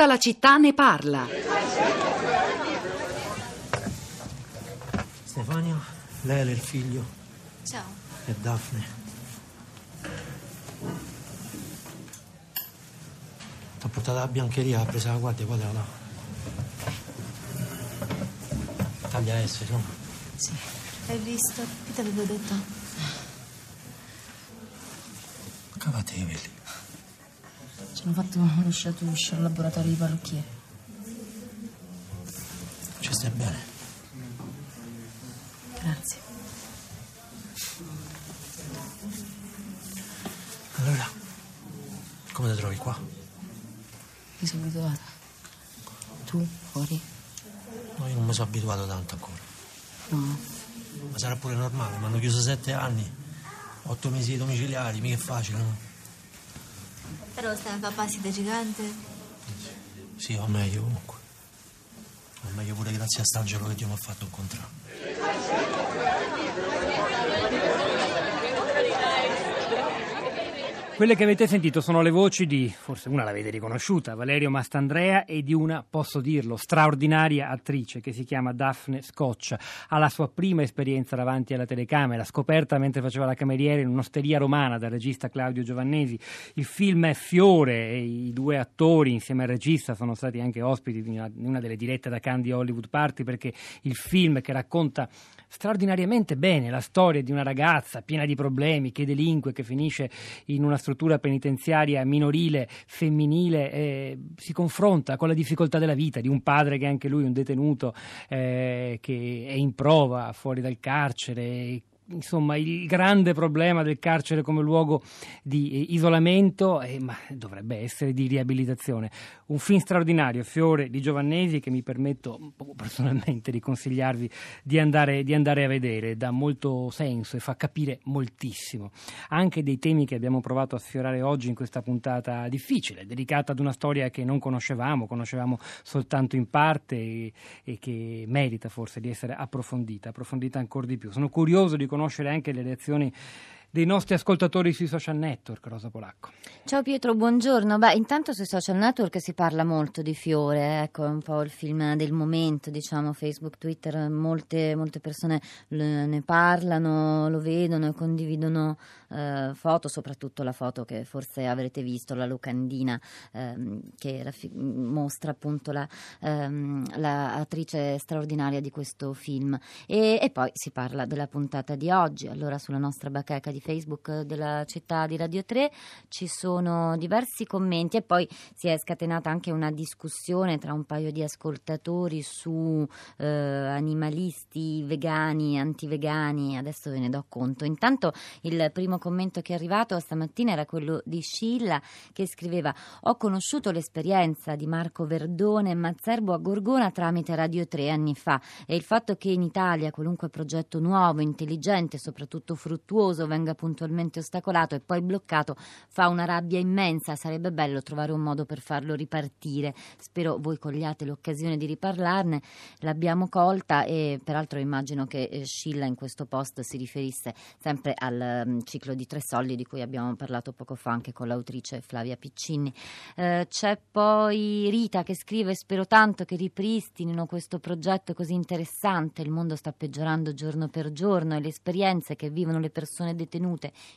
Tutta la città ne parla. Stefania, Lele, il figlio Ciao. e Daphne. T'ho portato alla biancheria, ha preso la guardia, qua te la do. Taglia S, no? Sì. Hai visto? Che ti avevo detto? Cavate i capelli. Ci hanno fatto lo sciatuscio al laboratorio di parrucchiere. Ci stai bene? Grazie. Allora, come ti trovi qua? Mi sono abituata. Tu, fuori? No, io non mi sono abituato tanto ancora. No. Ma sarà pure normale, mi hanno chiuso sette anni, otto mesi di domiciliari, mica è facile, no? Però sta papà siete gigante? Sì, va meglio comunque. Va meglio pure grazie a st'angelo che Dio mi ha fatto incontrare. Quelle che avete sentito sono le voci di, forse una l'avete riconosciuta, Valerio Mastandrea e di una, posso dirlo, straordinaria attrice che si chiama Daphne Scotch. Ha la sua prima esperienza davanti alla telecamera, scoperta mentre faceva la cameriera in un'osteria romana dal regista Claudio Giovannesi. Il film è Fiore e i due attori insieme al regista sono stati anche ospiti di una, di una delle dirette da Candy Hollywood Party perché il film che racconta straordinariamente bene la storia di una ragazza piena di problemi che delinque, che finisce in una struttura penitenziaria minorile, femminile, eh, si confronta con la difficoltà della vita di un padre che è anche lui un detenuto eh, che è in prova fuori dal carcere insomma il grande problema del carcere come luogo di eh, isolamento, eh, ma dovrebbe essere di riabilitazione. Un film straordinario, Fiore di Giovannesi, che mi permetto personalmente di consigliarvi di andare, di andare a vedere, dà molto senso e fa capire moltissimo. Anche dei temi che abbiamo provato a sfiorare oggi in questa puntata difficile, dedicata ad una storia che non conoscevamo, conoscevamo soltanto in parte e, e che merita forse di essere approfondita, approfondita ancora di più. Sono curioso di conoscere anche le reazioni dei nostri ascoltatori sui social network, Rosa Polacco. Ciao Pietro, buongiorno. Beh, intanto sui social network si parla molto di Fiore, ecco, è un po' il film del momento, diciamo, Facebook, Twitter, molte, molte persone ne parlano, lo vedono e condividono eh, foto, soprattutto la foto che forse avrete visto, la locandina ehm, che raffi- mostra appunto la, ehm, la, straordinaria di questo film. E, e poi si parla della puntata di oggi, allora sulla nostra bacheca di Facebook della città di Radio 3 ci sono diversi commenti e poi si è scatenata anche una discussione tra un paio di ascoltatori su eh, animalisti vegani, antivegani, adesso ve ne do conto. Intanto il primo commento che è arrivato stamattina era quello di Scilla che scriveva ho conosciuto l'esperienza di Marco Verdone e Mazzerbo a Gorgona tramite Radio 3 anni fa e il fatto che in Italia qualunque progetto nuovo, intelligente e soprattutto fruttuoso venga puntualmente ostacolato e poi bloccato fa una rabbia immensa, sarebbe bello trovare un modo per farlo ripartire. Spero voi cogliate l'occasione di riparlarne, l'abbiamo colta e peraltro immagino che eh, Scilla in questo post si riferisse sempre al um, ciclo di Tre Soldi di cui abbiamo parlato poco fa anche con l'autrice Flavia Piccini. Eh, c'è poi Rita che scrive spero tanto che ripristinino questo progetto così interessante, il mondo sta peggiorando giorno per giorno e le esperienze che vivono le persone detenute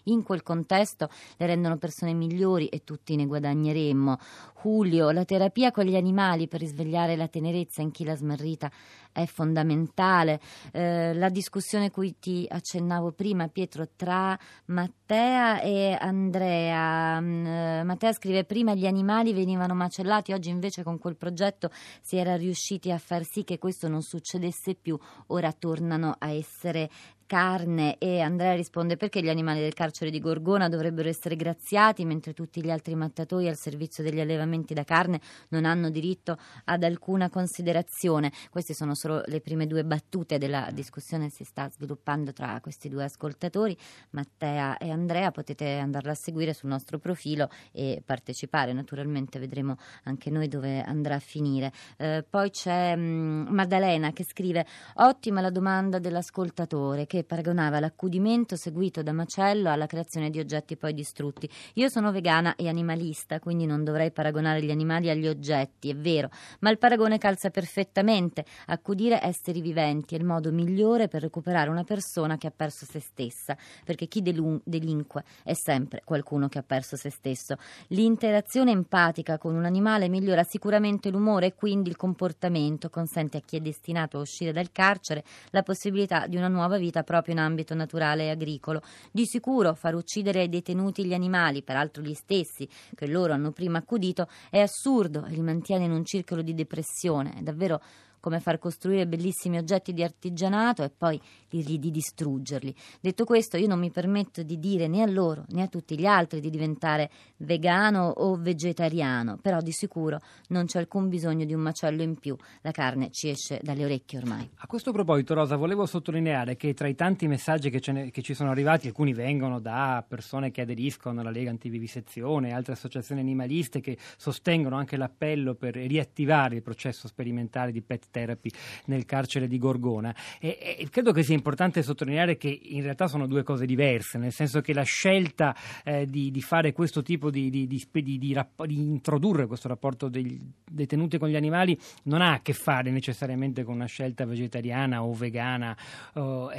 in quel contesto le rendono persone migliori e tutti ne guadagneremmo. Julio, la terapia con gli animali per risvegliare la tenerezza in chi l'ha smarrita è fondamentale. Eh, la discussione cui ti accennavo prima, Pietro, tra Mattea e Andrea. Mm, Mattea scrive prima gli animali venivano macellati, oggi invece con quel progetto si era riusciti a far sì che questo non succedesse più, ora tornano a essere carne e Andrea risponde perché gli animali del carcere di Gorgona dovrebbero essere graziati mentre tutti gli altri mattatoi al servizio degli allevamenti da carne non hanno diritto ad alcuna considerazione. Queste sono solo le prime due battute della discussione si sta sviluppando tra questi due ascoltatori, Mattea e Andrea. Potete andarla a seguire sul nostro profilo e partecipare. Naturalmente vedremo anche noi dove andrà a finire. Eh, poi c'è mh, Maddalena che scrive ottima la domanda dell'ascoltatore che paragonava l'accudimento seguito da macello alla creazione di oggetti poi distrutti. Io sono vegana e animalista, quindi non dovrei paragonare gli animali agli oggetti, è vero, ma il paragone calza perfettamente. Accudire esseri viventi è il modo migliore per recuperare una persona che ha perso se stessa, perché chi delinque è sempre qualcuno che ha perso se stesso. L'interazione empatica con un animale migliora sicuramente l'umore e quindi il comportamento, consente a chi è destinato a uscire dal carcere la possibilità di una nuova vita proprio in ambito naturale e agricolo. Di sicuro far uccidere ai detenuti gli animali, peraltro gli stessi che loro hanno prima accudito, è assurdo e li mantiene in un circolo di depressione. È davvero come far costruire bellissimi oggetti di artigianato e poi dirgli di distruggerli. Detto questo, io non mi permetto di dire né a loro né a tutti gli altri di diventare vegano o vegetariano, però di sicuro non c'è alcun bisogno di un macello in più. La carne ci esce dalle orecchie ormai. A questo proposito, Rosa, volevo sottolineare che tra i tanti messaggi che, ne, che ci sono arrivati, alcuni vengono da persone che aderiscono alla Lega Antivivisezione e altre associazioni animaliste che sostengono anche l'appello per riattivare il processo sperimentale di pet therapy nel carcere di Gorgona. E, e, credo che sia importante sottolineare che in realtà sono due cose diverse, nel senso che la scelta eh, di, di, fare questo tipo di, di, di, introdurre questo rapporto dei detenuti con gli animali non ha a che fare necessariamente con una scelta vegetariana o vegana. Oh,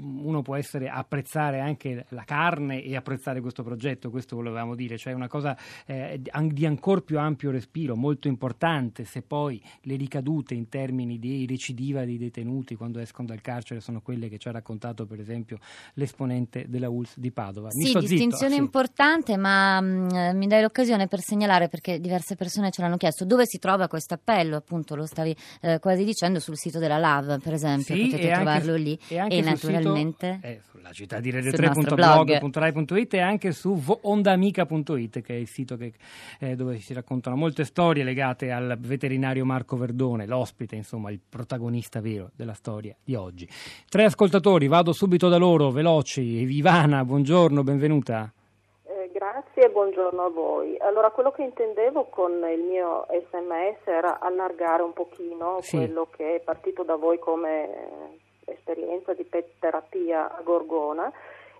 uno può essere, apprezzare anche la carne e apprezzare questo progetto, questo volevamo dire, cioè una cosa eh, di ancora più ampio respiro, molto importante, se poi le ricadute in di recidiva dei detenuti quando escono dal carcere sono quelle che ci ha raccontato per esempio l'esponente della ULS di Padova. Mi sì, distinzione zitto, importante, ma mh, mm, mi dai l'occasione per segnalare perché diverse persone ce l'hanno chiesto dove si trova questo appello, appunto lo stavi eh, quasi dicendo sul sito della LAV per esempio, sì, potete trovarlo anche, lì e, e naturalmente sito, eh, sulla città di radio3.blog.rai.it e anche su ondamica.it che è il sito che, eh, dove si raccontano molte storie legate al veterinario Marco Verdone, l'ospite ospite, insomma, il protagonista vero della storia di oggi. Tre ascoltatori, vado subito da loro, veloci. Ivana, buongiorno, benvenuta. Eh, grazie e buongiorno a voi. Allora, quello che intendevo con il mio sms era allargare un pochino sì. quello che è partito da voi come esperienza di pet terapia a Gorgona.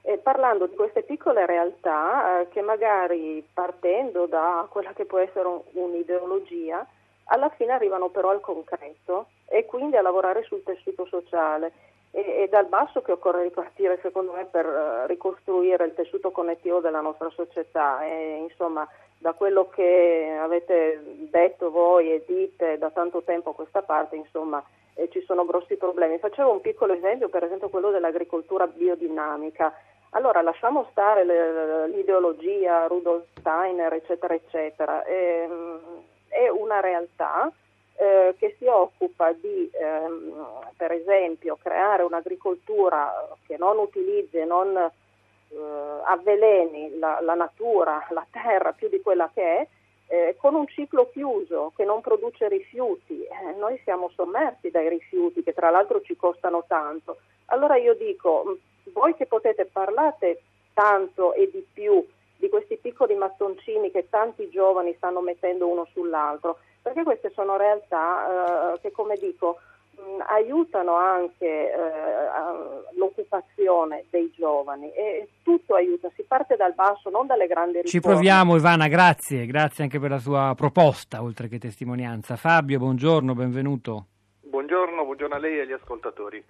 Eh, parlando di queste piccole realtà eh, che magari partendo da quella che può essere un, un'ideologia alla fine arrivano però al concreto e quindi a lavorare sul tessuto sociale. È dal basso che occorre ripartire, secondo me, per uh, ricostruire il tessuto connettivo della nostra società. E, insomma, da quello che avete detto voi e dite da tanto tempo a questa parte, insomma, eh, ci sono grossi problemi. Facevo un piccolo esempio, per esempio quello dell'agricoltura biodinamica. Allora, lasciamo stare le, l'ideologia, Rudolf Steiner, eccetera, eccetera. E, è una realtà eh, che si occupa di, ehm, per esempio, creare un'agricoltura che non utilizzi e non eh, avveleni la, la, natura, la terra più di quella che è, eh, con un ciclo chiuso che non produce rifiuti. Eh, noi siamo sommersi dai rifiuti che tra l'altro ci costano tanto. Allora io dico, voi che potete parlate tanto e di più di questi piccoli mattoncini che tanti giovani stanno mettendo uno sull'altro, perché queste sono realtà eh, che, come dico, mh, aiutano anche eh, l'occupazione dei giovani e tutto aiuta, si parte dal basso, non dalle grandi riforme. Ci proviamo Ivana, grazie, grazie anche per la sua proposta, oltre che testimonianza. Fabio, buongiorno, benvenuto. Buongiorno, buongiorno a lei e agli ascoltatori.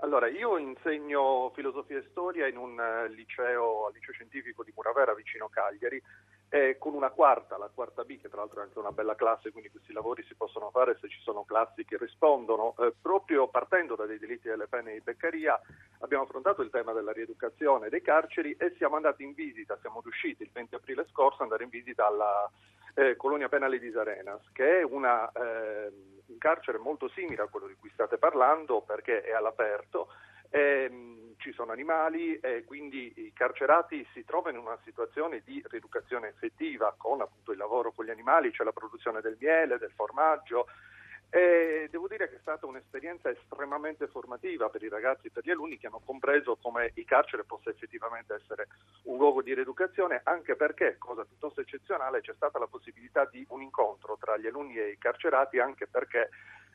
Allora, io insegno filosofia e storia in un uh, liceo, al liceo scientifico di Muravera vicino Cagliari, eh, con una quarta, la quarta B, che tra l'altro è anche una bella classe, quindi questi lavori si possono fare se ci sono classi che rispondono. Eh, proprio partendo da dei delitti delle pene di Beccaria abbiamo affrontato il tema della rieducazione dei carceri e siamo andati in visita, siamo riusciti il 20 aprile scorso ad andare in visita alla eh, colonia penale di Sarenas, che è una eh, un carcere molto simile a quello di cui state parlando perché è all'aperto, ehm, ci sono animali e quindi i carcerati si trovano in una situazione di rieducazione effettiva con appunto il lavoro con gli animali, c'è la produzione del miele, del formaggio, e devo dire che è stata un'esperienza estremamente formativa per i ragazzi e per gli alunni che hanno compreso come il carcere possa effettivamente essere un luogo di rieducazione, anche perché, cosa piuttosto eccezionale, c'è stata la possibilità di un incontro tra gli alunni e i carcerati, anche perché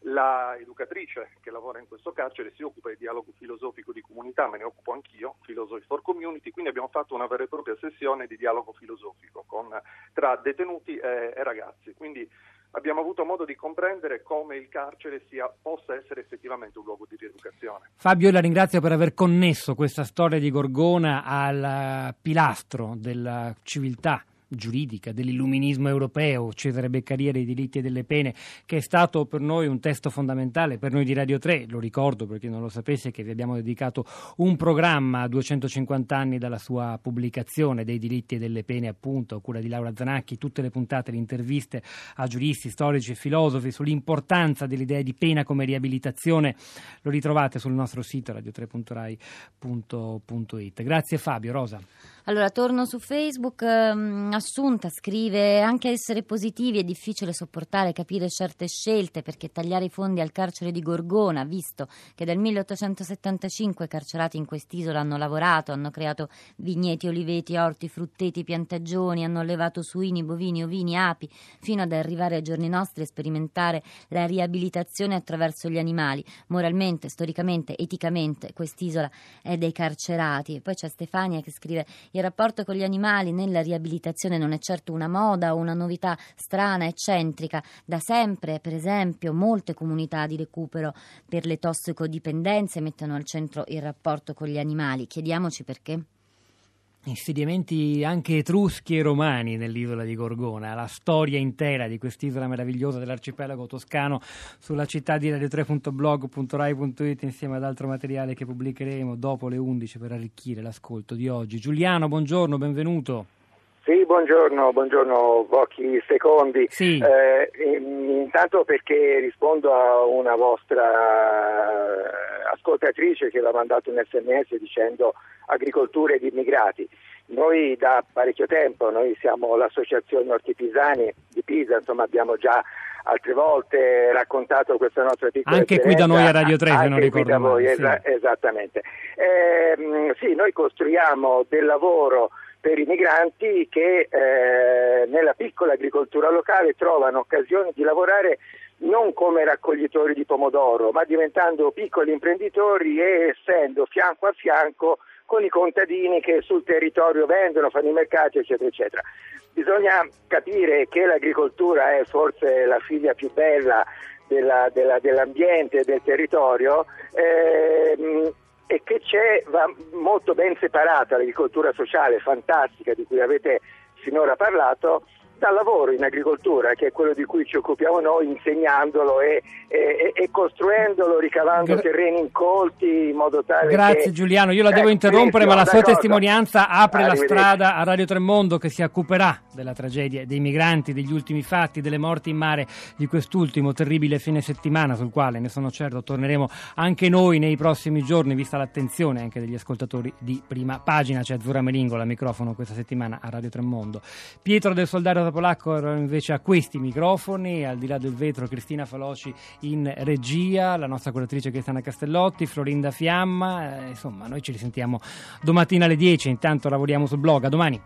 La educatrice che lavora in questo carcere si occupa di dialogo filosofico di comunità, me ne occupo anch'io, Philosophy for Community, quindi abbiamo fatto una vera e propria sessione di dialogo filosofico con, tra detenuti e, e ragazzi. Quindi abbiamo avuto modo di comprendere come il carcere sia, possa essere effettivamente un luogo di rieducazione. Fabio, io la ringrazio per aver connesso questa storia di Gorgona al pilastro della civiltà giuridica dell'illuminismo europeo, Cesare Beccaria dei diritti e delle pene, che è stato per noi un testo fondamentale, per noi di Radio 3, lo ricordo perché non lo sapesse che vi abbiamo dedicato un programma a 250 anni dalla sua pubblicazione dei diritti e delle pene appunto, a cura di Laura Zanacchi, tutte le puntate, le interviste a giuristi, storici e filosofi sull'importanza dell'idea di pena come riabilitazione, lo ritrovate sul nostro sito radio3.rai.it. Grazie Fabio, Rosa. Allora, torno su Facebook. Um, Assunta scrive: Anche essere positivi è difficile sopportare, capire certe scelte perché tagliare i fondi al carcere di Gorgona, visto che dal 1875 carcerati in quest'isola hanno lavorato, hanno creato vigneti, oliveti, orti, frutteti, piantagioni, hanno allevato suini, bovini, ovini, api, fino ad arrivare ai giorni nostri e sperimentare la riabilitazione attraverso gli animali. Moralmente, storicamente, eticamente, quest'isola è dei carcerati. E poi c'è Stefania che scrive il rapporto con gli animali nella riabilitazione non è certo una moda o una novità strana, eccentrica. Da sempre, per esempio, molte comunità di recupero per le tossicodipendenze mettono al centro il rapporto con gli animali. Chiediamoci perché insediamenti anche etruschi e romani nell'isola di Gorgona, la storia intera di quest'isola meravigliosa dell'arcipelago toscano sulla città di radio3.blog.rai.it insieme ad altro materiale che pubblicheremo dopo le 11 per arricchire l'ascolto di oggi. Giuliano, buongiorno, benvenuto. Sì, buongiorno, buongiorno, pochi secondi. Sì. Eh, intanto perché rispondo a una vostra ascoltatrice che aveva mandato un sms dicendo agricoltura ed immigrati. Noi da parecchio tempo, noi siamo l'associazione Orti Pisani di Pisa, insomma abbiamo già altre volte raccontato questa nostra piccola Anche qui da noi a Radio 3, se non ricordo male. Voi, sì. esattamente. Eh, sì, noi costruiamo del lavoro per i migranti che eh, nella piccola agricoltura locale trovano occasione di lavorare non come raccoglitori di pomodoro, ma diventando piccoli imprenditori e essendo fianco a fianco con i contadini che sul territorio vendono, fanno i mercati, eccetera, eccetera. Bisogna capire che l'agricoltura è forse la figlia più bella della, della, dell'ambiente e del territorio ehm, e che c'è, va molto ben separata l'agricoltura sociale fantastica di cui avete finora parlato dal lavoro in agricoltura, che è quello di cui ci occupiamo noi, insegnandolo e, e, e costruendolo, ricavando Gra- terreni incolti in modo tale Grazie che... Giuliano, io la devo eh, interrompere, ma la sua testimonianza apre la strada a Radio Tremondo che si occuperà della tragedia dei migranti, degli ultimi fatti, delle morti in mare di quest'ultimo terribile fine settimana, sul quale ne sono certo torneremo anche noi nei prossimi giorni, vista l'attenzione anche degli ascoltatori di prima pagina. C'è Azzurra Melingola al microfono questa settimana a Radio Tremondo. Pietro del Soldario Polacco invece a questi microfoni, al di là del vetro Cristina Faloci in regia, la nostra curatrice Cristiana Castellotti, Florinda Fiamma, eh, insomma noi ci risentiamo domattina alle 10, intanto lavoriamo sul blog, a domani.